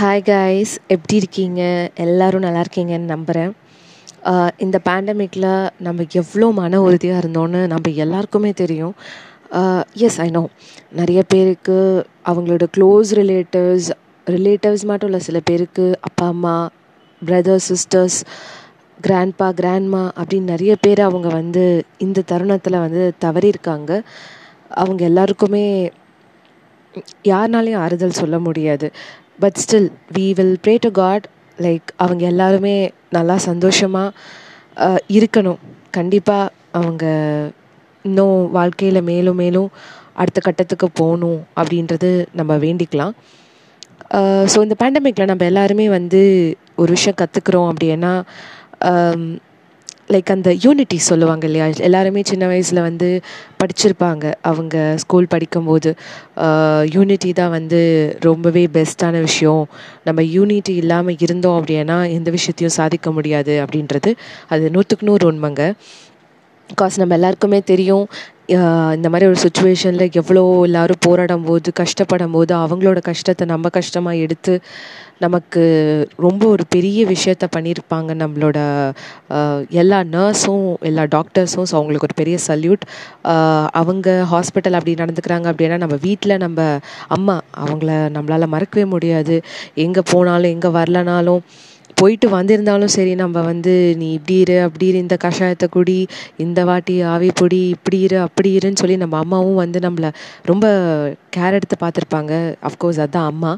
Hi guys எப்படி இருக்கீங்க? எல்லோரும் நல்லா இருக்கீங்கன்னு நம்புகிறேன் இந்த பேண்டமிக்கில் நம்ம எவ்வளோ மன உறுதியாக இருந்தோன்னு நம்ம எல்லாருக்குமே தெரியும். எஸ் ஐ நோ நிறைய பேருக்கு அவங்களோட க்ளோஸ் ரிலேட்டிவ்ஸ் ரிலேட்டிவ்ஸ் மட்டும் இல்லை சில பேருக்கு அப்பா அம்மா பிரதர்ஸ் சிஸ்டர்ஸ் கிராண்ட்பா கிராண்ட்மா அப்படின்னு நிறைய பேர் அவங்க வந்து இந்த தருணத்தில் வந்து தவறியிருக்காங்க. அவங்க எல்லாருக்குமே யாருனாலையும் ஆறுதல் சொல்ல முடியாது. But still we will pray to God like அவங்க எல்லாருமே நல்லா சந்தோஷமாக இருக்கணும். கண்டிப்பாக அவங்க இன்னும் வாழ்க்கையில் மேலும் மேலும் அடுத்த கட்டத்துக்கு போகணும் அப்படின்றது நம்ம வேண்டிக்கலாம். ஸோ இந்த பேண்டமிக்கில் நம்ம எல்லாருமே வந்து ஒரு விஷயம் கற்றுக்குறோம் அப்படின்னா லைக் அந்த யூனிட்டி சொல்லுவாங்க இல்லையா? எல்லாருமே சின்ன வயசில் வந்து படிச்சிருப்பாங்க. அவங்க ஸ்கூல் படிக்கும்போது யூனிட்டி தான் வந்து ரொம்பவே பெஸ்ட்டான விஷயம். நம்ம யூனிட்டி இல்லாமல் இருந்தோம் அப்படின்னா எந்த விஷயத்தையும் சாதிக்க முடியாது அப்படின்றது அது நூற்றுக்கு நூறு உண்மைங்க. பிகாஸ் நம்ம எல்லாருக்குமே தெரியும் இந்த மாதிரி ஒரு சுச்சுவேஷனில் எவ்வளோ எல்லோரும் போராடும் போது கஷ்டப்படும் போது அவங்களோட கஷ்டத்தை நம்ம கஷ்டமாக எடுத்து நமக்கு ரொம்ப ஒரு பெரிய விஷயத்த பண்ணியிருப்பாங்க நம்மளோட எல்லா நர்ஸும் எல்லா டாக்டர்ஸும் ஸோ அவங்களுக்கு ஒரு பெரிய சல்யூட் அவங்க ஹாஸ்பிட்டல் அப்படி நடந்துக்கிறாங்க அப்படின்னா நம்ம வீட்டில் நம்ம அம்மா அவங்கள நம்மளால் மறக்கவே முடியாது. எங்கே போனாலும் எங்கே வரலனாலும் போயிட்டு வந்திருந்தாலும் சரி நம்ம வந்து நீ இப்படி இரு அப்படி இரு இந்த கஷாயத்தை குடி இந்த வாட்டி ஆவி பொடி இப்படி இரு அப்படி இருன்னு சொல்லி நம்ம அம்மாவும் வந்து நம்மளை ரொம்ப கேர் எடுத்து பார்த்துருப்பாங்க. அஃப்கோர்ஸ் அதுதான் அம்மா.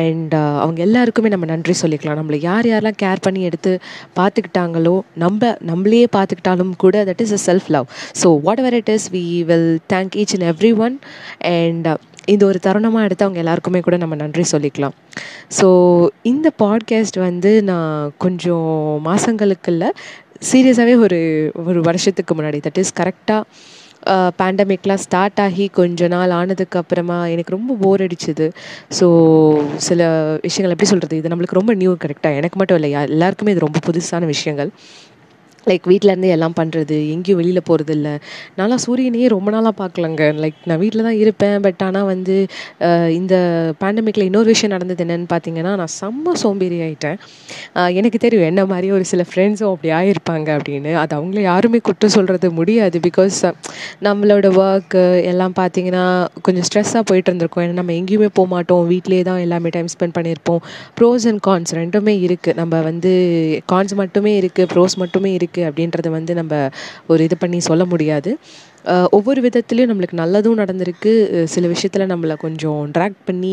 அண்ட் uh, அவங்க எல்லாருக்குமே நம்ம நன்றி சொல்லிக்கலாம். நம்மளை யார் யாரெல்லாம் கேர் பண்ணி எடுத்து பார்த்துக்கிட்டாங்களோ நம்ம நம்மளையே பார்த்துக்கிட்டாலும் கூட that is a self love so whatever it is we will thank each and every one and இந்த ஒரு தருணமாக எடுத்து அவங்க எல்லாருக்குமே கூட நம்ம நன்றி சொல்லிக்கலாம். ஸோ இந்த பாட்காஸ்ட் வந்து நான் கொஞ்சம் மாதங்களுக்குள்ள சீரியஸாகவே ஒரு ஒரு வருஷத்துக்கு முன்னாடி தட் இஸ் கரெக்டாக பேண்டமிக்லாம் ஸ்டார்ட் ஆகி கொஞ்ச நாள் ஆனதுக்கு அப்புறமா எனக்கு ரொம்ப போர் அடிச்சுது. ஸோ சில விஷயங்கள் எப்படி சொல்கிறது இது நம்மளுக்கு ரொம்ப நியூ கரெக்டாக எனக்கு மட்டும் இல்லை எல்லாருக்குமே இது ரொம்ப புதுசான விஷயங்கள். லைக் வீட்டிலேருந்தே எல்லாம் பண்ணுறது எங்கேயும் வெளியில் போகிறது இல்லை நான்லாம் சூரியனையே ரொம்ப நாளாக பார்க்கலங்க. லைக் நான் வீட்டில் தான் இருப்பேன் பட் ஆனால் வந்து இந்த பேண்டமிக்கில் இன்னொரு விஷயம் நடந்தது என்னென்னு பார்த்தீங்கன்னா நான் செம்ம சோம்பேறி ஆகிட்டேன் எனக்கு தெரியும் என்ன மாதிரி ஒரு சில ஃப்ரெண்ட்ஸும் அப்படி ஆகிருப்பாங்க அப்படின்னு. அது அவங்கள யாருமே குற்றம் சொல்கிறது முடியாது பிகாஸ் நம்மளோட ஒர்க்கு எல்லாம் பார்த்தீங்கன்னா கொஞ்சம் ஸ்ட்ரெஸ்ஸாக போயிட்டு இருந்திருக்கோம். ஏன்னா நம்ம எங்கேயுமே போக மாட்டோம். வீட்லேயே தான் எல்லாமே டைம் ஸ்பெண்ட் பண்ணியிருப்போம். ப்ரோஸ் அண்ட் கான்ஸ் ரெண்டுமே இருக்குது நம்ம வந்து கான்ஸ் மட்டுமே இருக்குது ப்ரோஸ் மட்டுமே இருக்குது இருக்குது அப்படின்றத வந்து நம்ம ஒரு இது பண்ணி சொல்ல முடியாது. ஒவ்வொரு விதத்துலேயும் நம்மளுக்கு நல்லதும் நடந்திருக்கு. சில விஷயத்தில் நம்மளை கொஞ்சம் ட்ராக் பண்ணி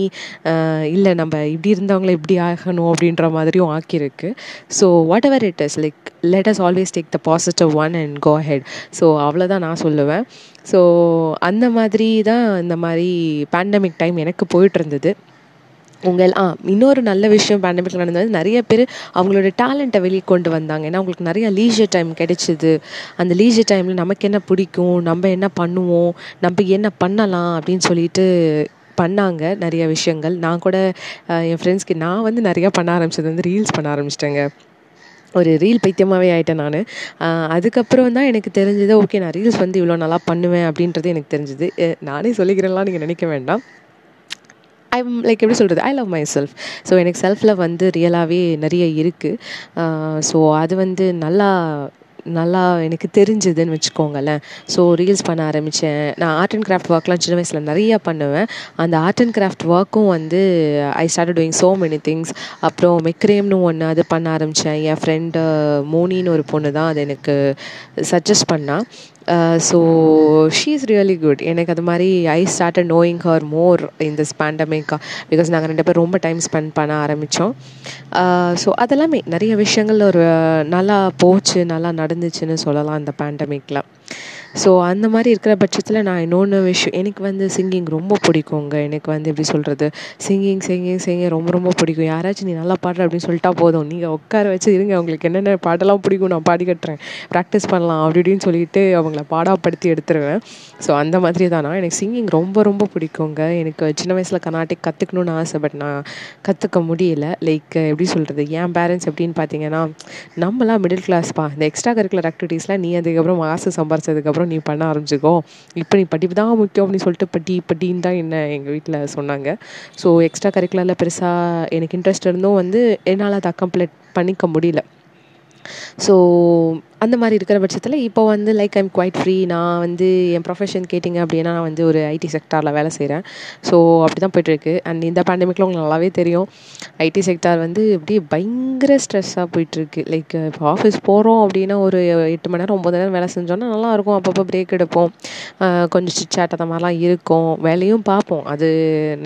இல்லை நம்ம இப்படி இருந்தவங்கள இப்படி ஆகணும் அப்படின்ற மாதிரியும் ஆக்கியிருக்கு. So whatever it is like let us always take the positive one and go ahead so அவ்வளோதான் நான் சொல்லுவேன். ஸோ அந்த மாதிரி தான் இந்த மாதிரி பேண்டமிக் டைம் எனக்கு போயிட்டு இருந்தது. உங்கள் ஆ இன்னொரு நல்ல விஷயம் பேண்டமிக்கில் நடந்தது. நிறைய பேர் அவங்களோட டேலண்ட்டை வெளியே கொண்டு வந்தாங்க. ஏன்னா அவங்களுக்கு நிறைய லீஜர் டைம் கிடைச்சிது. அந்த லீஜர் டைமில் நமக்கு என்ன பிடிக்கும்? நம்ம என்ன பண்ணுவோம்? நம்ம என்ன பண்ணலாம்? அப்படின்னு சொல்லிட்டு பண்ணாங்க நிறைய விஷயங்கள். நான் கூட என் ஃப்ரெண்ட்ஸ்க்கு நான் வந்து நிறையா பண்ண ஆரம்பிச்சது வந்து ரீல்ஸ் பண்ண ஆரம்பிச்சிட்டேங்க. ஒரு ரீல் பைத்தியமாகவே ஆகிட்டேன் நான். அதுக்கப்புறம் தான் எனக்கு தெரிஞ்சது ஓகே நான் ரீல்ஸ் வந்து இவ்வளோ நல்லா பண்ணுவேன் அப்படின்றது எனக்கு தெரிஞ்சுது. நானே சொல்லிக்கிறேன்லாம் நீங்கள் நினைக்க வேண்டாம். ஐம் லைக் எப்படி சொல்கிறது I love myself so எனக்கு செல்ஃபில் வந்து ரியலாகவே நிறைய இருக்குது ஸோ அது வந்து நல்லா நல்லா எனக்கு தெரிஞ்சதுன்னு வச்சுக்கோங்களேன். ஸோ ரீல்ஸ் பண்ண ஆரம்பித்தேன் நான் ஆர்ட் அண்ட் கிராஃப்ட் ஒர்க்லாம் சின்ன வயசில் நிறையா பண்ணுவேன். அந்த ஆர்ட் அண்ட் கிராஃப்ட் ஒர்க்கும் வந்து I start doing so many things அப்புறம் மெக்ரேம்னு ஒன்று அது பண்ண ஆரம்பித்தேன் என் ஃப்ரெண்டு மோனின்னு ஒரு பொண்ணு தான் அது எனக்கு சஜஸ்ட் பண்ணால் so she is really good எனக்கு அது மாதிரி I start knowing her more in this பேண்டமிக்கா because நாங்கள் ரெண்டு பேரும் ரொம்ப டைம் ஸ்பெண்ட் பண்ண ஆரம்பித்தோம் ஸோ uh, அதெல்லாமே நிறைய விஷயங்கள் ஒரு நல்லா போச்சு நல்லா நடந்துச்சுன்னு சொல்லலாம் இந்த பேண்டமிக்கில் ஸோ அந்த மாதிரி இருக்கிற பட்சத்தில் நான் இன்னொன்று விஷயம் எனக்கு வந்து சிங்கிங் ரொம்ப பிடிக்குங்க. எனக்கு வந்து எப்படி சொல்கிறது சிங்கிங் சிங்கிங் சிங்கிங் ரொம்ப ரொம்ப பிடிக்கும். யாராச்சும் நீ நல்லா பாடுற அப்படின்னு சொல்லிட்டா போதும். நீங்கள் உட்கார வச்சு இருங்க. அவங்களுக்கு என்னென்ன பாட்டெல்லாம் பிடிக்கும் நான் பாடி கட்டுறேன். ப்ராக்டிஸ் பண்ணலாம் அப்படி இப்படின்னு சொல்லிட்டு அவங்கள பாடாப்படுத்தி எடுத்துருவேன். ஸோ அந்த மாதிரி தான். நான் எனக்கு சிங்கிங் ரொம்ப ரொம்ப பிடிக்குங்க. எனக்கு சின்ன வயசில் கர்நாடிக் கற்றுக்கணுன்னு ஆசை பட் நான் கற்றுக்க முடியல. லைக் எப்படி சொல்கிறது என் பேரண்ட்ஸ் எப்படின்னு பார்த்தீங்கன்னா நம்மளாம் மிடில் கிளாஸ்ப்பா இந்த எக்ஸ்ட்ரா கரிக்குலர் ஆக்டிவிட்டீஸ்லாம் நீ அதுக்கப்புறம் ஆசை சம்பாரிச்சதுக்கப்புறம் அதுக்கப்புறம் நீ பண்ண ஆரம்பிச்சிக்கோ. இப்போ நீ படிப்பு தான் முக்கியம் அப்படின்னு சொல்லிட்டு பட்டி பட்டின்னு தான் என்ன எங்கள் வீட்டில் சொன்னாங்க. ஸோ எக்ஸ்ட்ரா கரிக்குலரில் பெருசாக எனக்கு இன்ட்ரெஸ்ட் இருந்தும் வந்து என்னால் அதை அக்கம்ப்ளீட் பண்ணிக்க முடியல. ஸோ அந்த மாதிரி இருக்கிற பட்சத்தில் இப்போ வந்து லைக் ஐம் குவைட் ஃப்ரீ நான் வந்து என் ப்ரொஃபஷன் கேட்டிங்க அப்படின்னா நான் வந்து ஒரு ஐடி செக்டாரில் வேலை செய்கிறேன் ஸோ அப்படி தான் போயிட்டுருக்கு. அண்ட் இந்த பேண்டமிக்கில் உங்களுக்கு நல்லாவே தெரியும். ஐடி செக்டார் வந்து இப்படியே பயங்கர ஸ்ட்ரெஸ்ஸாக போயிட்டுருக்கு. லைக் இப்போ ஆஃபீஸ் போகிறோம் அப்படின்னா ஒரு எட்டு மணி நேரம் ஒம்பது நேரம் வேலை செஞ்சோன்னா நல்லாயிருக்கும் அப்பப்போ பிரேக் எடுப்போம். கொஞ்சம் சிச்சாட் அந்த மாதிரிலாம் இருக்கும். வேலையும் பார்ப்போம். அது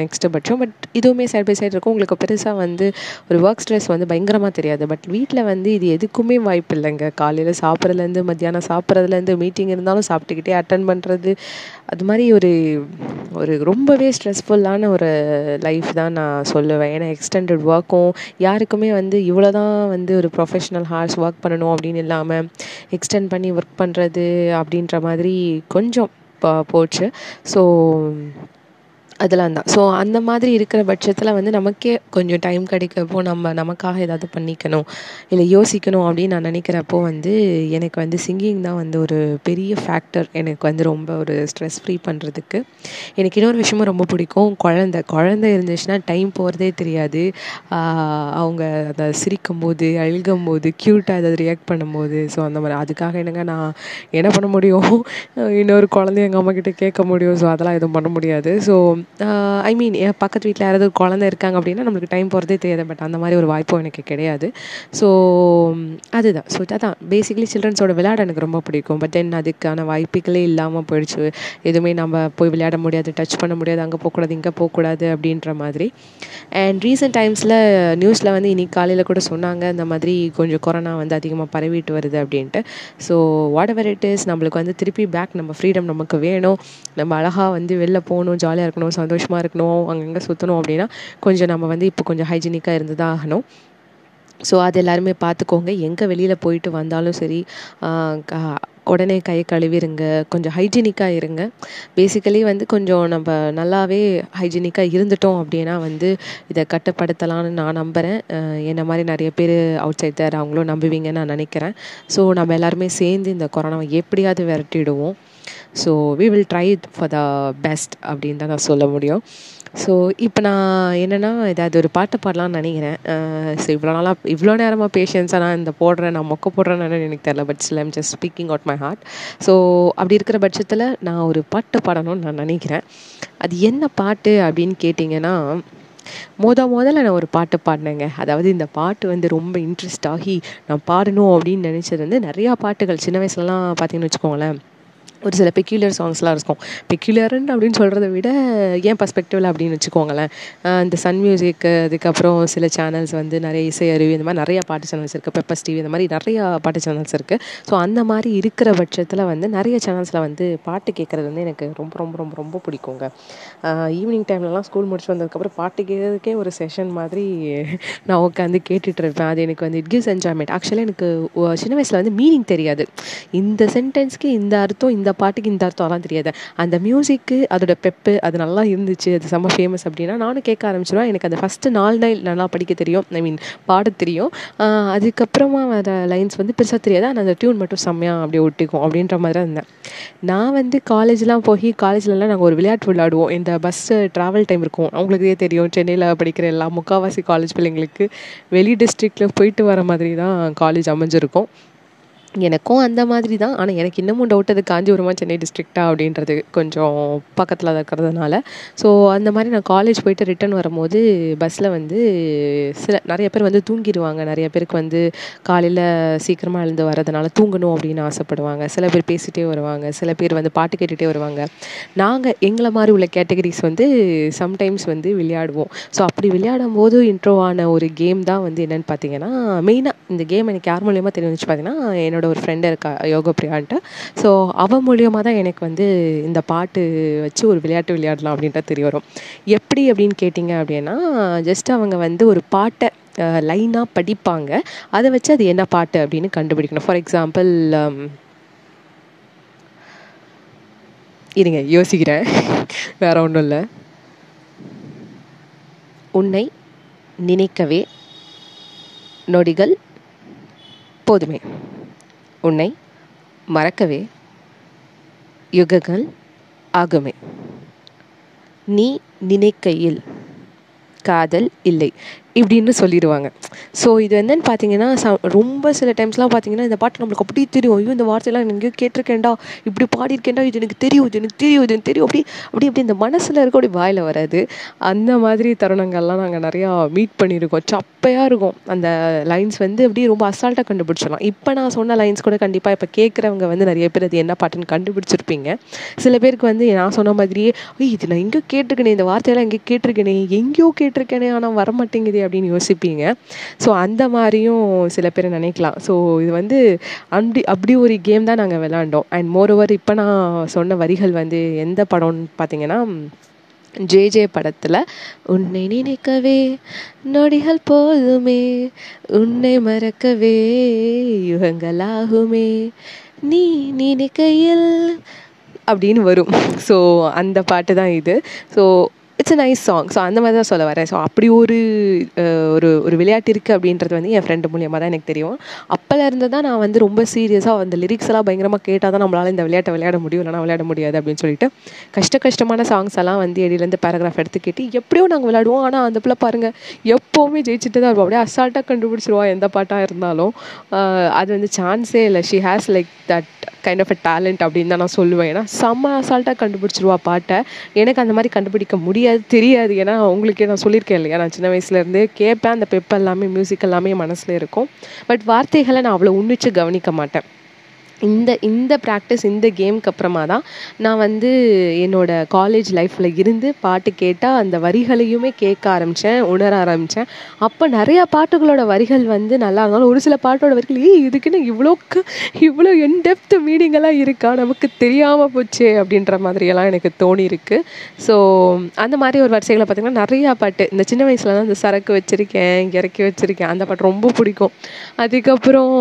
நெக்ஸ்ட்டு பட்சம். பட் இதுவுமே சைட் பை சைடு இருக்கும். உங்களுக்கு பெருசாக வந்து ஒரு ஒர்க் ஸ்ட்ரெஸ் வந்து பயங்கரமாக தெரியாது. பட் வீட்டில் வந்து இது எதுக்குமே வாய்ப்பு இல்லைங்க. காலையில் சாப்பிட்றதுலேருந்து மத்தியானம் சாப்பிட்றதுலேருந்து மீட்டிங் இருந்தாலும் சாப்பிட்டுக்கிட்டே அட்டன் பண்ணுறது அது மாதிரி ஒரு ஒரு ரொம்பவே ஸ்ட்ரெஸ்ஃபுல்லான ஒரு லைஃப் தான் நான் சொல்லுவேன். ஏன்னா எக்ஸ்டெண்டட் ஒர்க்கும் யாருக்குமே வந்து இவ்வளோ தான் வந்து ஒரு ப்ரொஃபஷ்னல் ஹார்ஸ் ஒர்க் பண்ணணும் அப்படின்னு இல்லாமல் எக்ஸ்டெண்ட் பண்ணி ஒர்க் பண்ணுறது அப்படின்ற மாதிரி கொஞ்சம் போச்சு. ஸோ அதெல்லாம் தான் ஸோ அந்த மாதிரி இருக்கிற பட்சத்தில் வந்து நமக்கே கொஞ்சம் டைம் கிடைக்கிறப்போ நம்ம நமக்காக ஏதாவது பண்ணிக்கணும். இல்லை யோசிக்கணும் அப்படின்னு நான் நினைக்கிறப்போ வந்து எனக்கு வந்து சிங்கிங் தான் வந்து ஒரு பெரிய ஃபேக்டர் எனக்கு வந்து ரொம்ப ஒரு ஸ்ட்ரெஸ் ஃப்ரீ பண்ணுறதுக்கு எனக்கு இன்னொரு விஷயமும் ரொம்ப பிடிக்கும். குழந்த. குழந்த இருந்துச்சுன்னா டைம் போகிறதே தெரியாது. அவங்க அதை சிரிக்கும் போது அழுகும் போது க்யூட்டாக ஏதாவது ரியாக்ட் பண்ணும்போது ஸோ அந்த மாதிரி. அதுக்காக என்னங்க நான் என்ன பண்ண முடியும்? இன்னொரு குழந்தைய எங்கள் அம்மா கிட்டே கேட்க முடியும். ஸோ அதெல்லாம் எதுவும் பண்ண முடியாது. ஸோ ஐ மீன் என் பக்கத்து வீட்டில் யாராவது குழந்தை இருக்காங்க அப்படின்னா நம்மளுக்கு டைம் போகிறதே தெரியாது. பட் அந்த மாதிரி ஒரு வாய்ப்பும் எனக்கு கிடையாது. ஸோ அதுதான். ஸோ அதான். பேசிக்கலி சில்ட்ரன்ஸோட விளையாட எனக்கு ரொம்ப பிடிக்கும். பட் தென் அதுக்கான வாய்ப்புகளே இல்லாமல் போயிடுச்சு. எதுவுமே நம்ம போய் விளையாட முடியாது. டச் பண்ண முடியாது. அங்கே போகக்கூடாது இங்கே போகக்கூடாது அப்படின்ற மாதிரி. அண்ட் ரீசெண்ட் டைம்ஸில் நியூஸில் வந்து இன்னைக்கு காலையில் கூட சொன்னாங்க இந்த மாதிரி கொஞ்சம் கொரோனா வந்து அதிகமாக பரவிட்டு வருது அப்படின்ட்டு. So whatever it is நம்மளுக்கு வந்து திருப்பி பேக் நம்ம ஃப்ரீடம் நமக்கு வேணும். நம்ம அழகாக வந்து வெளில போகணும் ஜாலியாக இருக்கணும் சந்தோஷமாக இருக்கணும் அங்கங்கே சுற்றணும் அப்படின்னா கொஞ்சம் நம்ம வந்து இப்போ கொஞ்சம் ஹைஜீனிக்காக இருந்து தான் ஆகணும். ஸோ அது எல்லாருமே பார்த்துக்கோங்க எங்கே வெளியில் போயிட்டு வந்தாலும் சரி உடனே கையை கழுவிருங்க. கொஞ்சம் ஹைஜீனிக்காக இருங்க. பேசிக்கலி வந்து கொஞ்சம் நம்ம நல்லாவே ஹைஜீனிக்காக இருந்துட்டோம் அப்படின்னா வந்து இதை கட்டுப்படுத்தலாம்னு நான் நம்புகிறேன் என்ன மாதிரி நிறைய பேர் அவுட் சைட் தேர் அவங்களும் நம்புவீங்கன்னு நான் நினைக்கிறேன். ஸோ நம்ம எல்லாருமே சேர்ந்து இந்த கொரோனாவை எப்படியாவது விரட்டிடுவோம். So we will try for the best அப்படின்னு தான் நான் சொல்ல முடியும். ஸோ இப்போ நான் என்னென்னா ஏதாவது ஒரு பாட்டு பாடலாம்னு நினைக்கிறேன். ஸோ இவ்வளோ நாளாக இவ்வளோ நேரமாக பேஷன்ஸாக நான் இந்த போடுறேன் நான் மொக்க போடுறேன்னு எனக்கு தெரில but still I'm just speaking out my heart so அப்படி இருக்கிற பட்சத்தில் நான் ஒரு பாட்டு பாடணும்னு நான் நினைக்கிறேன். அது என்ன பாட்டு அப்படின்னு கேட்டிங்கன்னா மொத முதல்ல நான் ஒரு பாட்டு பாடினேங்க. அதாவது இந்த பாட்டு வந்து ரொம்ப இன்ட்ரெஸ்ட் ஆகி நான் பாடணும் அப்படின்னு நினச்சது வந்து நிறையா பாட்டுகள். சின்ன வயசுலலாம் பார்த்தீங்கன்னு வச்சுக்கோங்களேன். ஒரு சில பெக்யூலர் சாங்ஸ்லாம் இருக்கும். பெக்யூலர்னு அப்படின்னு சொல்கிறத விட ஏன் பர்ஸ்பெக்டிவில் அப்படின்னு வச்சுக்கோங்களேன். இந்த சன் மியூசிக் அதுக்கப்புறம் சில சேனல்ஸ் வந்து நிறைய இசை அருவி இந்த மாதிரி நிறையா பாட்டு சேனல்ஸ் இருக்குது பெப்பர்ஸ் டிவி இந்த மாதிரி நிறையா பாட்டு சேனல்ஸ் இருக்குது ஸோ அந்த மாதிரி இருக்கிற பட்சத்தில் வந்து நிறைய சேனல்ஸில் வந்து பாட்டு கேட்குறது வந்து எனக்கு ரொம்ப ரொம்ப ரொம்ப ரொம்ப பிடிக்குங்க. ஈவினிங் டைம்லலாம் ஸ்கூல் முடிச்சு வந்ததுக்கப்புறம் பாட்டு கேட்கறதுக்கே ஒரு செஷன் மாதிரி நான் உட்காந்து கேட்டுட்டு இருப்பேன். அது எனக்கு வந்து இட் கிவ்ஸ் என்ஜாய்மெண்ட் ஆக்சுவலாக எனக்கு சின்ன வயசில் வந்து மீனிங் தெரியாது. இந்த சென்டென்ஸ்க்கு இந்த அர்த்தம் இந்த பாட்டுக்கு இந்த அர்த்தம்லாம் தெரியாது. அந்த மியூசிக்கு அதோட பெப்பு அது நல்லா இருந்துச்சு அது செம்ம ஃபேமஸ் அப்படின்னா நானும் கேட்க ஆரம்பிச்சிடுவேன் எனக்கு அந்த ஃபஸ்ட்டு நாலு நாள் நல்லா படிக்க தெரியும். ஐ மீன் பாட தெரியும். அதுக்கப்புறமா வர லைன்ஸ் வந்து பெருசாக தெரியாது. ஆனால் அந்த டியூன் மட்டும் செம்மையாக அப்படியே ஒட்டிக்கும் அப்படின்ற மாதிரி தான் இருந்தேன். நான் வந்து காலேஜ்லாம் போய் காலேஜ்லலாம் நாங்கள் ஒரு விளையாட்டு விளையாடுவோம். இந்த பஸ்ஸு ட்ராவல் டைம் இருக்கும். அவங்களுக்கே தெரியும். சென்னையில் படிக்கிற எல்லா முக்கால்வாசி காலேஜ் பிள்ளைங்களுக்கு வெளி டிஸ்ட்ரிக்டில் போயிட்டு வர மாதிரி தான் காலேஜ் அமைஞ்சிருக்கும். எனக்கும் அந்த மாதிரி தான் ஆனால் எனக்கு இன்னமும் டவுட் அது காஞ்சிபுரமா சென்னை டிஸ்ட்ரிக்டா அப்படின்றது கொஞ்சம் பக்கத்தில் இருக்கிறதுனால. ஸோ அந்த மாதிரி நான் காலேஜ் போயிட்டு ரிட்டன் வரும்போது பஸ்ஸில் வந்து சில நிறைய பேர் வந்து தூங்கிடுவாங்க நிறைய பேருக்கு வந்து காலையில் சீக்கிரமாக எழுந்து வரதுனால தூங்கணும் அப்படின்னு ஆசைப்படுவாங்க. சில பேர் பேசிகிட்டே வருவாங்க. சில பேர் வந்து பாட்டு கேட்டுகிட்டே வருவாங்க. நாங்கள் எங்களை மாதிரி உள்ள கேட்டகரிஸ் வந்து சம்டைம்ஸ் வந்து விளையாடுவோம். ஸோ அப்படி விளையாடும் போது இன்ட்ரோவான ஒரு கேம் தான் வந்து என்னென்னு பார்த்தீங்கன்னா மெயினாக இந்த கேம் எனக்கு யார் மூலியமாக தெரிஞ்சிச்சு பார்த்தீங்கன்னா என்னோட ஒரு ஃப்ரெண்டு இருக்கா யோகப்பிரியான்ட்டு. ஸோ அவள் மூலியமாக தான் எனக்கு வந்து இந்த பாட்டு வச்சு ஒரு விளையாட்டு விளையாடலாம் அப்படின்ட்டு தெரிய வரும். எப்படி அப்படின்னு கேட்டிங்க அப்படின்னா ஜஸ்ட் அவங்க வந்து ஒரு பாட்டை லைனாக படிப்பாங்க. அதை வச்சு அது என்ன பாட்டு அப்படின்னு கண்டுபிடிக்கணும். ஃபார் எக்ஸாம்பிள் um, இருங்க யோசிக்கிறேன். வேற ஒன்றும் இல்லை. உன்னை நினைக்கவே நொடிகள் போதுமே. உன்னை மறக்கவே யுகங்கள் ஆகுமே. நீ நினைக்கையில் காதல் இல்லை. இப்படின்னு சொல்லிடுவாங்க. ஸோ இது என்னன்னு பார்த்தீங்கன்னா ச ரொம்ப சில டைம்ஸ்லாம் பார்த்தீங்கன்னா இந்த பாட்டு நம்மளுக்கு அப்படியே தெரியும். ஐயோ இந்த வார்த்தையெல்லாம் எங்கேயோ கேட்டிருக்கேன்டா. இப்படி பாடியிருக்கேன்டா. இது எனக்கு தெரியும் இது எனக்கு தெரியும் இது எனக்கு தெரியும். அப்படி அப்படி அப்படி இந்த மனசில் இருக்க அப்படி வாயில் வராது. அந்த மாதிரி தருணங்கள்லாம் நாங்கள் நிறையா மீட் பண்ணியிருக்கோம். சப்பையாக இருக்கும். அந்த லைன்ஸ் வந்து அப்படியே ரொம்ப அசால்ட்டாக கண்டுபிடிச்சிடலாம். இப்போ நான் சொன்ன லைன்ஸ் கூட கண்டிப்பாக இப்போ கேட்குறவங்க வந்து நிறைய பேர் அது என்ன பாட்டுன்னு கண்டுபிடிச்சிருப்பீங்க. சில பேருக்கு வந்து நான் சொன்ன மாதிரியே ஐய் இது நான் எங்கேயோ கேட்டிருக்கேனே இந்த வார்த்தையெல்லாம் எங்கேயோ கேட்டிருக்கேனே எங்கேயோ கேட்டிருக்கேனே ஆனால் வரமாட்டேங்குது அப்படின்னு யோசிப்பீங்க. ஸோ அந்த மாதிரியும் சில பேர் நினைக்கலாம். ஸோ இது வந்து அப்படி அப்படி ஒரு கேம் தான் நாங்கள் விளாண்டோம் அண்ட் மோர் ஓவர் இப்போ நான் சொன்ன வரிகள் வந்து எந்த படம்னு பார்த்தீங்கன்னா ஜே ஜே படத்தில் உன்னை நினைக்கவே நொடிகள் போதுமே உன்னை மறக்கவே யுகங்களாகுமே நீ நினைக்கையில் அப்படின்னு வரும். ஸோ அந்த பாட்டு தான் இது. So it's a nice song so அந்த மாதிரி தான் சொல்ல வரேன். ஸோ அப்படி ஒரு ஒரு ஒரு விளையாட்டு இருக்குது அப்படின்றது வந்து என் ஃப்ரெண்டு மூலியமாக தான் எனக்கு தெரியும். அப்போலேருந்து தான் நான் வந்து ரொம்ப சீரியஸாக அந்த லிரிக்ஸ் எல்லாம் பயங்கரமாக கேட்டால் தான் நம்மளால் இந்த விளையாட்டை விளையாட முடியும். இல்லைனா விளையாட முடியாது அப்படின்னு சொல்லிட்டு கஷ்ட கஷ்டமான சாங்ஸ் எல்லாம் வந்து எடியிலேருந்து பேராகிராஃப் எடுத்து கேட்டு எப்படியோ நாங்கள் விளையாடுவோம். ஆனால் அந்த பிள்ளை பாருங்கள் எப்போவுமே ஜெயிச்சுட்டு தான் இருப்போம் அப்படியே அசால்ட்டாக கண்டுபிடிச்சிருவா எந்த பாட்டாக இருந்தாலும். அது வந்து சான்ஸே இல்லை. She has like that kind of a talent அப்படின்னு தான் நான் சொல்லுவேன். ஏன்னா செம்ம அசால்ட்டாக கண்டுபிடிச்சிருவா பாட்டை. எனக்கு அந்த மாதிரி கண்டுபிடிக்க முடியாது தெரியாது. ஏன்னா உங்களுக்கே நான் சொல்லியிருக்கேன் இல்லையா? நான் சின்ன வயசுலேருந்தே கேட்பேன் அந்த பெப்பெல்லாமே மியூசிக் எல்லாமே மனசில் இருக்கும். பட் வார்த்தைகளை நான் அவ்வளோ உன்னிச்சு கவனிக்க மாட்டேன். இந்த இந்த ப்ராக்டிஸ் இந்த கேம்க்கு அப்புறமா தான் நான் வந்து என்னோடய காலேஜ் லைஃப்பில் இருந்து பாட்டு கேட்டால் அந்த வரிகளையுமே கேட்க ஆரம்பித்தேன் உணர ஆரம்பித்தேன் அப்போ நிறையா பாட்டுகளோட வரிகள் வந்து நல்லா இருந்தாலும் ஒரு சில பாட்டோட வரிகள் ஏ இதுக்குன்னு இவ்வளோக்கு இவ்வளோ என்டெப்த் மீனிங்கெல்லாம் இருக்கா? நமக்கு தெரியாமல் போச்சே அப்படின்ற மாதிரியெல்லாம் எனக்கு தோணியிருக்கு. ஸோ அந்த மாதிரி ஒரு வரிசைகளை பார்த்திங்கன்னா நிறையா பாட்டு இந்த சின்ன வயசில் தான் இந்த சரக்கு வச்சுருக்கேன் இறக்கி வச்சுருக்கேன் அந்த பாட்டு ரொம்ப பிடிக்கும். அதுக்கப்புறம்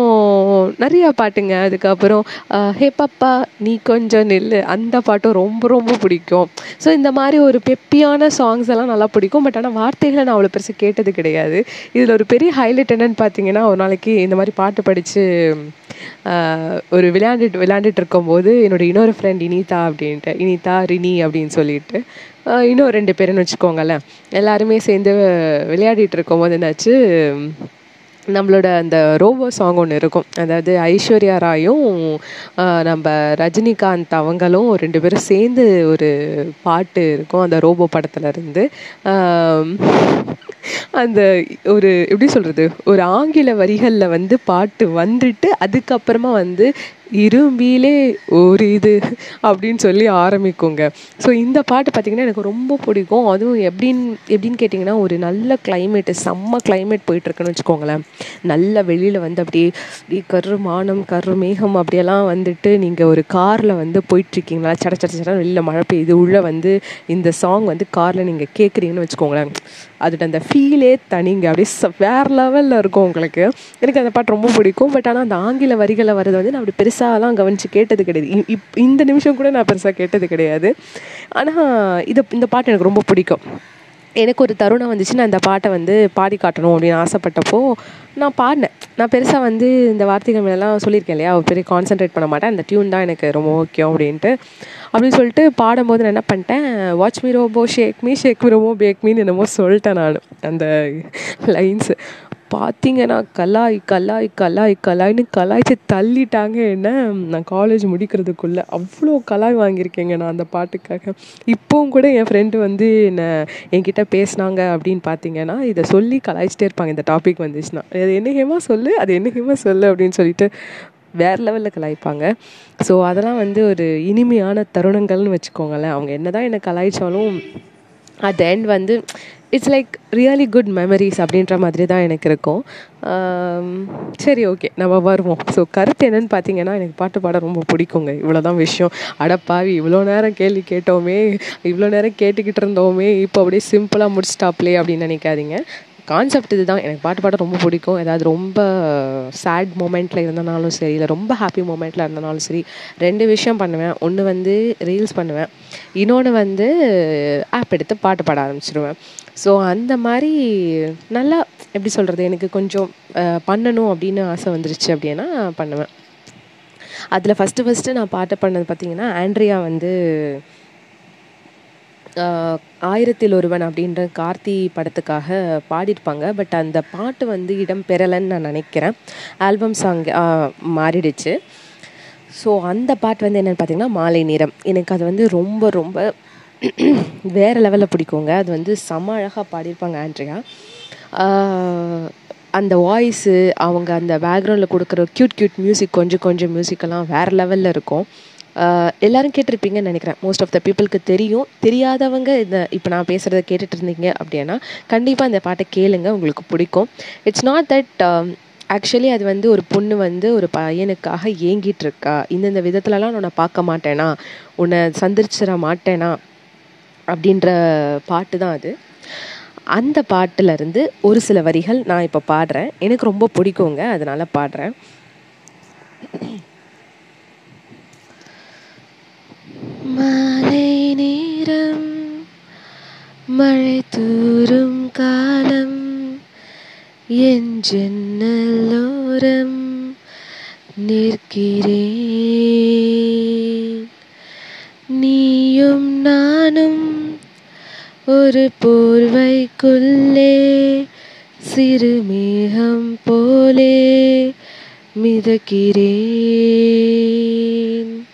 நிறையா பாட்டுங்க. அதுக்கப்புறம் அப்புறம் ஹே பாப்பா நீ கொஞ்சம் நில்லு. அந்த பாட்டும் ரொம்ப ரொம்ப பிடிக்கும். ஸோ இந்த மாதிரி ஒரு பெப்பியான சாங்ஸ் எல்லாம் நல்லா பிடிக்கும். பட் ஆனால் வார்த்தைகளை நான் அவ்வளோ பெருசாக கேட்டது கிடையாது. இதில் ஒரு பெரிய ஹைலைட் என்னன்னு பார்த்தீங்கன்னா ஒரு நாளைக்கு இந்த மாதிரி பாட்டு படித்து ஒரு விளையாண்டுட்டு விளையாண்டுட்டு இருக்கும்போது என்னோட இன்னொரு ஃப்ரெண்ட் இனிதா அப்படின்ட்டு இனிதா ரினி அப்படின்னு சொல்லிட்டு இன்னும் ரெண்டு பேருன்னு வச்சுக்கோங்களேன். எல்லாருமே சேர்ந்து விளையாடிட்டு இருக்கும்போது என்னாச்சு நம்மளோட அந்த ரோபோ சாங் ஒன்று இருக்கும். அதாவது ஐஸ்வர்யா ராயும் நம்ம ரஜினிகாந்த் அவங்களும் ரெண்டு பேரும் சேர்ந்து ஒரு பாட்டு இருக்கும். அந்த ரோபோ படத்துலேருந்து அந்த ஒரு எப்படி சொல்கிறது ஒரு ஆங்கில வரிகளில் வந்து பாட்டு வந்துட்டு அதுக்கப்புறமா வந்து இரும்பிலே ஒரு இது அப்படின்னு சொல்லி ஆரம்பிக்குங்க. ஸோ இந்த பாட்டு பார்த்திங்கன்னா எனக்கு ரொம்ப பிடிக்கும். அதுவும் எப்படின்னு எப்படின்னு கேட்டிங்கன்னா ஒரு நல்ல கிளைமேட்டு செம்ம கிளைமேட் போயிட்டுருக்குன்னு வச்சுக்கோங்களேன். நல்ல வெளியில் வந்து அப்படியே கரு மானம் கரு மேகம் அப்படியெல்லாம் வந்துட்டு நீங்கள் ஒரு காரில் வந்து போயிட்டுருக்கீங்களா? சட சட சட வெளியில் மழை பெய்யுது. உள்ளே வந்து இந்த சாங் வந்து காரில் நீங்கள் கேட்குறீங்கன்னு வச்சுக்கோங்களேன். அதோட அந்த ஃபீலே தனிங்க. அப்படியே வேறு லெவலில் இருக்கும் உங்களுக்கு. எனக்கு அந்த பாட்டு ரொம்ப பிடிக்கும். பட் ஆனால் அந்த ஆங்கில வரிகளை வர்றது வந்து நான் அப்படி பெருசாலாம் கவனித்து கேட்டது கிடையாது. இப் இந்த நிமிஷம் கூட நான் பெருசாக கேட்டது கிடையாது. ஆனால் இது இந்த பாட்டு எனக்கு ரொம்ப பிடிக்கும். எனக்கு ஒரு தருணம் வந்துச்சு. நான் இந்த பாட்டை வந்து பாடி காட்டணும் அப்படின்னு ஆசைப்பட்டப்போ நான் பாடினேன். நான் பெருசாக வந்து இந்த வார்த்தைகள் மேலாம் சொல்லியிருக்கேன் இல்லையா? பெரிய கான்சென்ட்ரேட் பண்ண மாட்டேன் அந்த டியூன் தான் எனக்கு ரொம்ப முக்கியம் அப்படின்ட்டு. அப்படின்னு சொல்லிட்டு பாடும்போது நான் என்ன பண்ணிட்டேன்? Watch me robo shake me shake me robo back மீன்னு என்னமோ சொல்லிட்டேன் நான். அந்த லைன்ஸு பார்த்தீங்கன்னா கலாய் கலாய் கலாய் கலாய்னு கலாய்ச்சி தள்ளிட்டாங்க. என்ன? நான் காலேஜ் முடிக்கிறதுக்குள்ளே அவ்வளோ கலாய் வாங்கியிருக்கேங்க நான் அந்த பாட்டுக்காக. இப்போவும் கூட என் ஃப்ரெண்டு வந்து என்னை என்கிட்ட பேசினாங்க அப்படின்னு பார்த்தீங்கன்னா இதை சொல்லி கலாய்ச்சிட்டே இருப்பாங்க. இந்த டாபிக் வந்துச்சுன்னா. அது என்னைக்குமா சொல்லு? அது என்னைக்குமா சொல்லு? அப்படின்னு சொல்லிட்டு வேறு லெவலில் கலாய்ப்பாங்க. ஸோ அதெல்லாம் வந்து ஒரு இனிமையான தருணங்கள்னு வச்சுக்கோங்களேன். அவங்க என்ன தான் என்னை கலாய்ச்சாலும் அட் எண்ட் வந்து it's like really good memories அப்படின்ற மாதிரி தான் எனக்கு இருக்கும். Um, சரி ஓகே நம்ம வருவோம். ஸோ கருத்து என்னன்னு பார்த்தீங்கன்னா எனக்கு பாட்டு பாட ரொம்ப பிடிக்குங்க. இவ்வளோ தான் விஷயம் அடப்பாவி இவ்வளோ நேரம் கேள்வி கேட்டோமே இவ்வளோ நேரம் கேட்டுக்கிட்டு இருந்தோமே இப்போ அப்படியே சிம்பிளாக முடிச்சிட்டாப்லே அப்படின்னு நினைக்காதீங்க. கான்செப்ட் இது தான். எனக்கு பாட்டு பாட ரொம்ப பிடிக்கும். ஏதாவது ரொம்ப சேட் மூமெண்ட்டில் இருந்தனாலும் சரி இல்லை ரொம்ப ஹாப்பி மூமெண்ட்டில் இருந்தனாலும் சரி ரெண்டு விஷயம் பண்ணுவேன். ஒன்று வந்து ரீல்ஸ் பண்ணுவேன். இன்னொன்று வந்து ஆப் எடுத்து பாட்டு பாட ஆரம்பிச்சிடுவேன் ஸோ அந்த மாதிரி நல்லா எப்படி சொல்கிறது எனக்கு கொஞ்சம் பண்ணணும் அப்படின்னு ஆசை வந்துருச்சு அப்படின்னா பண்ணுவேன். அதில் ஃபஸ்ட்டு ஃபஸ்ட்டு நான் பாட்டு பண்ணது பார்த்திங்கன்னா ஆண்ட்ரியா வந்து ஆயிரத்தில் ஒருவன் அப்படின்ற கார்த்தி படத்துக்காக பாடியிருப்பாங்க. பட் அந்த பாட்டு வந்து இடம் பெறலைன்னு நான் நினைக்கிறேன். ஆல்பம் சாங் மாறிடுச்சு. ஸோ அந்த பாட்டு வந்து என்னென்னு பார்த்தீங்கன்னா மாலை நேரம். எனக்கு அது வந்து ரொம்ப ரொம்ப வேறு லெவலில் பிடிக்குங்க. அது வந்து செம அழகாக பாடியிருப்பாங்க ஆண்ட்ரியா. அந்த வாய்ஸு அவங்க அந்த பேக்ரவுண்டில் கொடுக்குற க்யூட் க்யூட் மியூசிக் கொஞ்சம் கொஞ்சம் மியூசிக்கெல்லாம் வேறு லெவலில் இருக்கும். எல்லோரும் கேட்டிருப்பீங்கன்னு நினைக்கிறேன். மோஸ்ட் ஆஃப் த பீப்புளுக்கு தெரியும். தெரியாதவங்க இந்த இப்போ நான் பேசுகிறத கேட்டுட்டு இருந்தீங்க அப்படின்னா கண்டிப்பாக இந்த பாட்டை கேளுங்க உங்களுக்கு பிடிக்கும். இட்ஸ் நாட் தட் ஆக்சுவலி அது வந்து ஒரு பொண்ணு வந்து ஒரு பையனுக்காக ஏங்கிட்டு இருக்கா இந்தந்த விதத்துலலாம் நான் உன்னை பார்க்க மாட்டேனா? உன்னை சந்திரிச்சிட மாட்டேனா? அப்படின்ற பாட்டு தான் அது. அந்த பாட்டுல இருந்து ஒரு சில வரிகள் நான் இப்போ பாடுறேன். எனக்கு ரொம்ப பிடிக்குங்க. அதனால பாடுறேன். மாலை நேரம் மழை தூரும் காலம். என் ஜன்னலோரம் நிற்கிறேன் நீயும் நானும் ஒரு போர்வைக்குள்ளே சிறுமேகம் போலே மிதக்கிறேன்.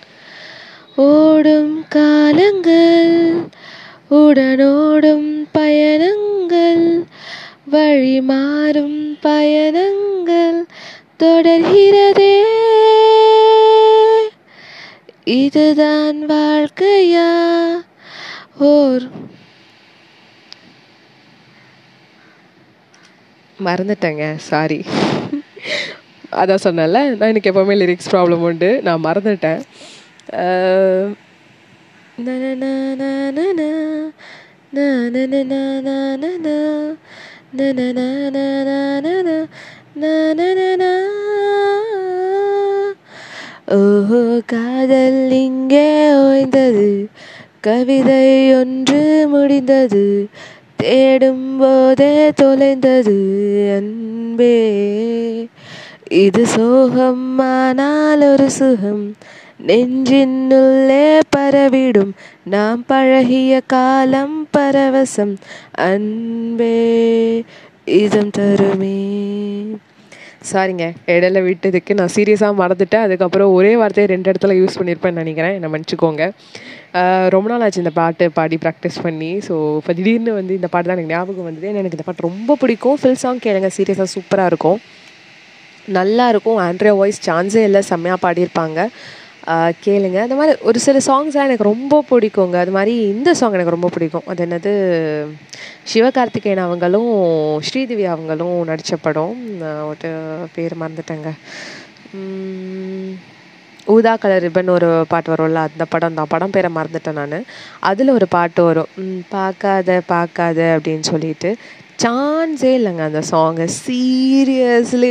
ஓடும் காலங்கள் உடனோடும் பயணம் வழி மாறும் பயணங்கள் தொடர்கிறதே இதுதான் வாழ்க்கையா ஓர் மறந்துட்டேங்க சாரி அதான் சொன்னேன்ல நான் எனக்கு எப்போவுமே லிரிக்ஸ் ப்ராப்ளம் உண்டு நான் மறந்துட்டேன் அஹ், நனநனநனந, நனநனநனநன, நனநனநனநன, நனநன. ஓஹோ காதல் இங்கே ஓய்ந்தது கவிதை ஒன்று முடிந்தது தேடும் போதே தொலைந்தது அன்பே இது சோகம் ஆனால் ஒரு சுகம் நெஞ்சின்னுள்ளே பரவிடும் நாம் பழகிய காலம் பரவசம். அன்பே இதம் தருமே. சாரிங்க இடையில விட்டதுக்கு நான் சீரியஸாக மறந்துட்டேன். அதுக்கப்புறம் ஒரே வார்த்தையை ரெண்டு இடத்துல யூஸ் பண்ணியிருப்பேன்னு நினைக்கிறேன். என்னை மன்னிச்சுக்கோங்க. ரொம்ப நாள் ஆச்சு இந்த பாட்டு பாடி ப்ராக்டிஸ் பண்ணி. ஸோ இப்போ திடீர்னு வந்து இந்த பாட்டு தான் எனக்கு ஞாபகம் வந்தது. ஏன்னா எனக்கு இந்த பாட்டு ரொம்ப பிடிக்கும். ஃபில் சாங் கேளுங்க சீரியஸாக சூப்பராக இருக்கும். நல்லா இருக்கும். ஆண்ட்ரியா வாய்ஸ் சான்ஸே இல்லை செம்மையாக பாடியிருப்பாங்க. கேளுங்கள் கேளுங்க. அந்த மாதிரி ஒரு சில சாங்ஸ்லாம் எனக்கு ரொம்ப பிடிக்குங்க. அது மாதிரி இந்த சாங் எனக்கு ரொம்ப பிடிக்கும். அது என்னது? சிவகார்த்திகேயன் அவங்களும் ஸ்ரீதேவி அவங்களும் நடித்த படம். ஒரு பேர் மறந்துட்டேங்க. ஊதா கலர் ரிப்பன் ஒரு பாட்டு வரும்ல அந்த படம் தான். படம் பேரை மறந்துட்டேன் நான். அதில் ஒரு பாட்டு வரும். பார்க்காத பார்க்காத அப்படின்னு சொல்லிட்டு. சான்ஸே இல்லைங்க அந்த சாங்கு சீரியஸ்லி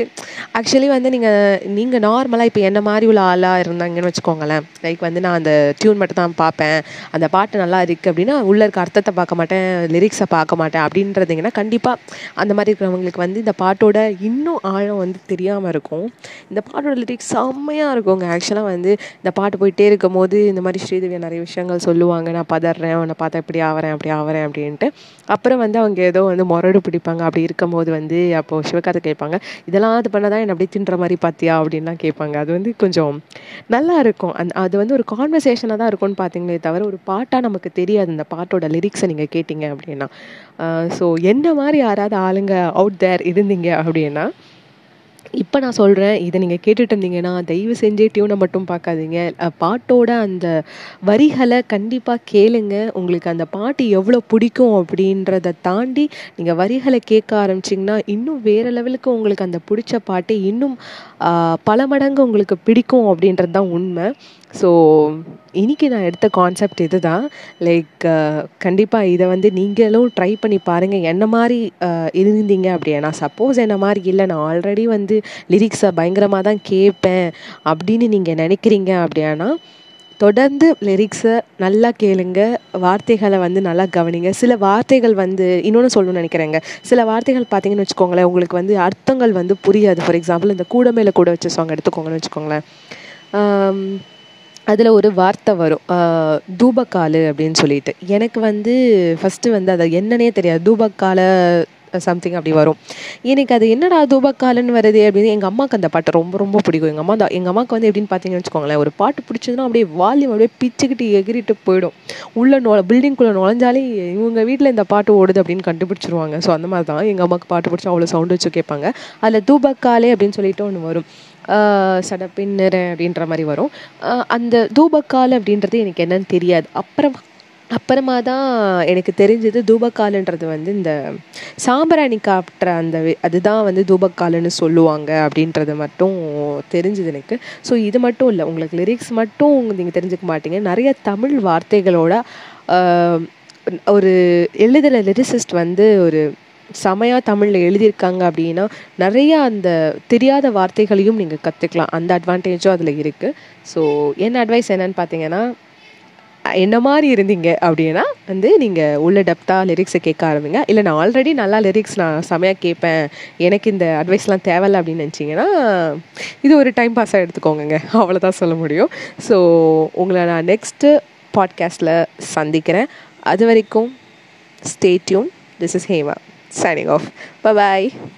ஆக்சுவலி வந்து நீங்கள் நீங்கள் நார்மலாக இப்போ என்ன மாதிரி உள்ள ஆளாக இருந்தாங்கன்னு வச்சுக்கோங்களேன். லைக் வந்து நான் அந்த டியூன் மட்டும் தான் பார்ப்பேன். அந்த பாட்டு நல்லா இருக்குது அப்படின்னா உள்ளே இருக்க அர்த்தத்தை பார்க்க மாட்டேன் லிரிக்ஸை பார்க்க மாட்டேன் அப்படின்றதுங்கன்னா கண்டிப்பாக அந்த மாதிரி இருக்கிறவங்களுக்கு வந்து இந்த பாட்டோட இன்னும் ஆழம் வந்து தெரியாமல் இருக்கும். இந்த பாட்டோட லிரிக்ஸ் செம்மையாக இருக்குங்க. ஆக்சுவலாக வந்து இந்த பாட்டு போயிட்டே இருக்கும் போது இந்த மாதிரி ஸ்ரீதேவியை நிறைய விஷயங்கள் சொல்லுவாங்க. நான் பதறேன் உன்னை பார்த்தா இப்படி ஆவறேன் அப்படி ஆவறேன் அப்படின்ட்டு. அப்புறம் வந்து அவங்க ஏதோ வந்து முரடு பிடிப்பாங்க அப்படி இருக்கும்போது வந்து அப்போது சிவகார்த்தை கேட்பாங்க இதெல்லாம் அது பண்ணதான் என்ன அப்படியே தின்ற மாதிரி பார்த்தியா? அப்படின்லாம் கேட்பாங்க. அது வந்து கொஞ்சம் நல்லா இருக்கும். அந் அது வந்து ஒரு கான்வர்சேஷனாக தான் இருக்கும்னு பார்த்தீங்களே தவிர ஒரு பாட்டாக நமக்கு தெரியாது. அந்த பாட்டோட லிரிக்ஸை நீங்கள் கேட்டிங்க அப்படின்னா. ஸோ என்ன மாதிரி யாராவது ஆளுங்க அவுட் தேர் இருந்தீங்க அப்படின்னா இப்போ நான் சொல்கிறேன் இதை நீங்கள் கேட்டுட்டு இருந்தீங்கன்னா தயவு செஞ்சு டியூனை மட்டும் பார்க்காதீங்க. பாட்டோட அந்த வரிகளை கண்டிப்பாக கேளுங்க. உங்களுக்கு அந்த பாட்டு எவ்வளோ பிடிக்கும் அப்படின்றத தாண்டி நீங்கள் வரிகளை கேட்க ஆரம்பிச்சிங்கன்னா இன்னும் வேறு லெவலுக்கு உங்களுக்கு அந்த பிடிச்ச பாட்டு இன்னும் பல மடங்கு உங்களுக்கு பிடிக்கும் அப்படின்றது தான் உண்மை. ஸோ இன்றைக்கி நான் எடுத்த கான்செப்ட் இதுதான். லைக் கண்டிப்பாக இதை வந்து நீங்களும் ட்ரை பண்ணி பாருங்கள் என்ன மாதிரி இருந்தீங்க அப்படின்னா சப்போஸ் என்ன மாதிரி இல்லை. நான் ஆல்ரெடி வந்து லிரிக்ஸை பயங்கரமாக தான் கேட்பேன் அப்படின்னு நீங்கள் நினைக்கிறீங்க அப்படின்னா தொடர்ந்து லிரிக்ஸை நல்லா கேளுங்க. வார்த்தைகளை வந்து நல்லா கவனிங்க. சில வார்த்தைகள் வந்து இன்னொன்று சொல்லணும்னு நினைக்கிறேங்க. சில வார்த்தைகள் பார்த்தீங்கன்னு வச்சுக்கோங்களேன் உங்களுக்கு வந்து அர்த்தங்கள் வந்து புரியாது. ஃபார் எக்ஸாம்பிள் இந்த கூட மேலே கூட வச்ச சாங் எடுத்துக்கோங்கன்னு வச்சுக்கோங்களேன். அதில் ஒரு வார்த்தை வரும். தூபக்காலு அப்படின்னு சொல்லிட்டு. எனக்கு வந்து ஃபஸ்ட்டு வந்து அதை என்னன்னே தெரியாது. தூபக்கால சம்திங் அப்படி வரும். எனக்கு அது என்னடா தூபக்காலன்னு வருது அப்படின்னு எங்கள் அம்மாவுக்கு அந்த பாட்டு ரொம்ப ரொம்ப பிடிக்கும். எங்கள் அம்மா தான் எங்கள் அம்மாவுக்கு வந்து எப்படின்னு பார்த்தீங்கன்னு வச்சுக்கோங்களேன் ஒரு பாட்டு பிடிச்சதுன்னா அப்படியே வால்யூம் அப்படியே பிச்சுக்கிட்டு எகிரிட்டு போயிடும். உள்ள நுழ பில்டிங்குள்ளே நுழைஞ்சாலே இவங்க வீட்டில் இந்த பாட்டு ஓடுது அப்படின்னு கண்டுபிடிச்சிருவாங்க. ஸோ அந்த மாதிரி தான் எங்கள் அம்மாவுக்கு பாட்டு பிடிச்சா அவ்வளோ சவுண்டு வச்சு கேட்பாங்க. அதில் தூபக்காலே அப்படின்னு சொல்லிட்டு ஒன்று வரும். சடப்பின்னுற அப்படின்ற மாதிரி வரும். அந்த தூபக்கால் அப்படின்றது எனக்கு என்னன்னு தெரியாது. அப்புறம் அப்புறமா தான் எனக்கு தெரிஞ்சது தூபக்காலுன்றது வந்து இந்த சாம்பிராணி காட்டுற அந்த அதுதான் வந்து தூபக்காலுன்னு சொல்லுவாங்க அப்படின்றது மட்டும் தெரிஞ்சுது எனக்கு. ஸோ இது மட்டும் இல்லை உங்களுக்கு லிரிக்ஸ் மட்டும் நீங்கள் தெரிஞ்சுக்க மாட்டீங்க. நிறைய தமிழ் வார்த்தைகளோட ஒரு எழுதுகிற லிரிசிஸ்ட் வந்து ஒரு செமையாக தமிழில் எழுதியிருக்காங்க அப்படின்னா நிறையா அந்த தெரியாத வார்த்தைகளையும் நீங்கள் கற்றுக்கலாம் அந்த அட்வான்டேஜும் அதில் இருக்குது ஸோ என்ன அட்வைஸ் என்னன்னு பார்த்தீங்கன்னா என்ன மாதிரி இருந்தீங்க அப்படின்னா வந்து நீங்கள் உள்ள டெப்த்தாக லிரிக்ஸை கேட்க ஆரம்பிங்க. இல்லை நான் ஆல்ரெடி நல்லா லிரிக்ஸ் நான் செமையாக கேட்பேன். எனக்கு இந்த அட்வைஸ்லாம் தேவையில்ல அப்படின்னு நினச்சிங்கன்னா இது ஒரு டைம் பாஸாக எடுத்துக்கோங்க அவ்வளோதான் சொல்ல முடியும். ஸோ உங்களை நான் நெக்ஸ்ட்டு பாட்காஸ்ட்டில் சந்திக்கிறேன். அது வரைக்கும் stay tuned this is Hema signing off. Bye bye.